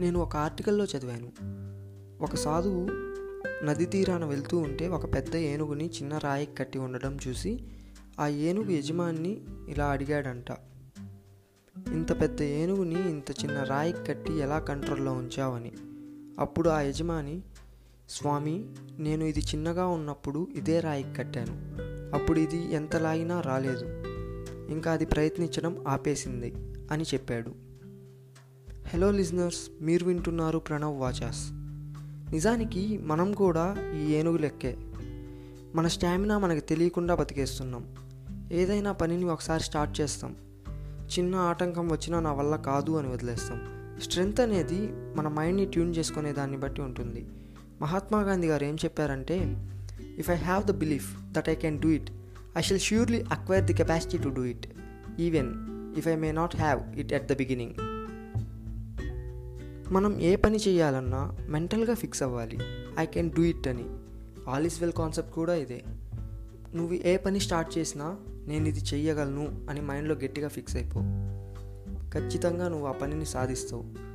నేను ఒక ఆర్టికల్లో చదివాను. ఒక సాధువు నది తీరాన వెళ్తూ ఉంటే ఒక పెద్ద ఏనుగుని చిన్న రాయికి కట్టి ఉండడం చూసి ఆ ఏనుగు యజమాని ఇలా అడిగాడంట. ఇంత పెద్ద ఏనుగుని ఇంత చిన్న రాయికి కట్టి ఎలా కంట్రోల్లో ఉంచావని? అప్పుడు ఆ యజమాని స్వామి నేను ఇది చిన్నగా ఉన్నప్పుడు ఇదే రాయికి కట్టాను. అప్పుడు ఇది ఎంత లాగినా రాలేదు. ఇంకా అది ప్రయత్నించడం ఆపేసింది అని చెప్పాడు. హలో లిజనర్స్ మీరు వింటున్నారు ప్రణవ్ వాచాస్. నిజానికి మనం కూడా ఈ ఏనుగు లెక్కే. మన స్టామినా మనకు తెలియకుండా బతికేస్తున్నాం. ఏదైనా పనిని ఒకసారి స్టార్ట్ చేస్తాం. చిన్న ఆటంకం వచ్చినా నా వల్ల కాదు అని వదిలేస్తాం. స్ట్రెంగ్త్ అనేది మన మైండ్ని ట్యూన్ చేసుకునే దాన్ని బట్టి ఉంటుంది. మహాత్మా గాంధీ గారు ఏం చెప్పారంటే if I have the belief that I can do it I shall surely acquire the capacity to do it even if I may not have it at the beginning మనం ఏ పని చేయాలన్నా మెంటల్గా ఫిక్స్ అవ్వాలి. ఐ కెన్ డూ ఇట్ అని. All is well concept కూడా ఇదే. నువ్వు ఏ పని స్టార్ట్ చేసినా నేను ఇది చెయ్యగలను అని మైండ్లో గట్టిగా ఫిక్స్ అయిపో. ఖచ్చితంగా నువ్వు ఆ పనిని సాధిస్తావు.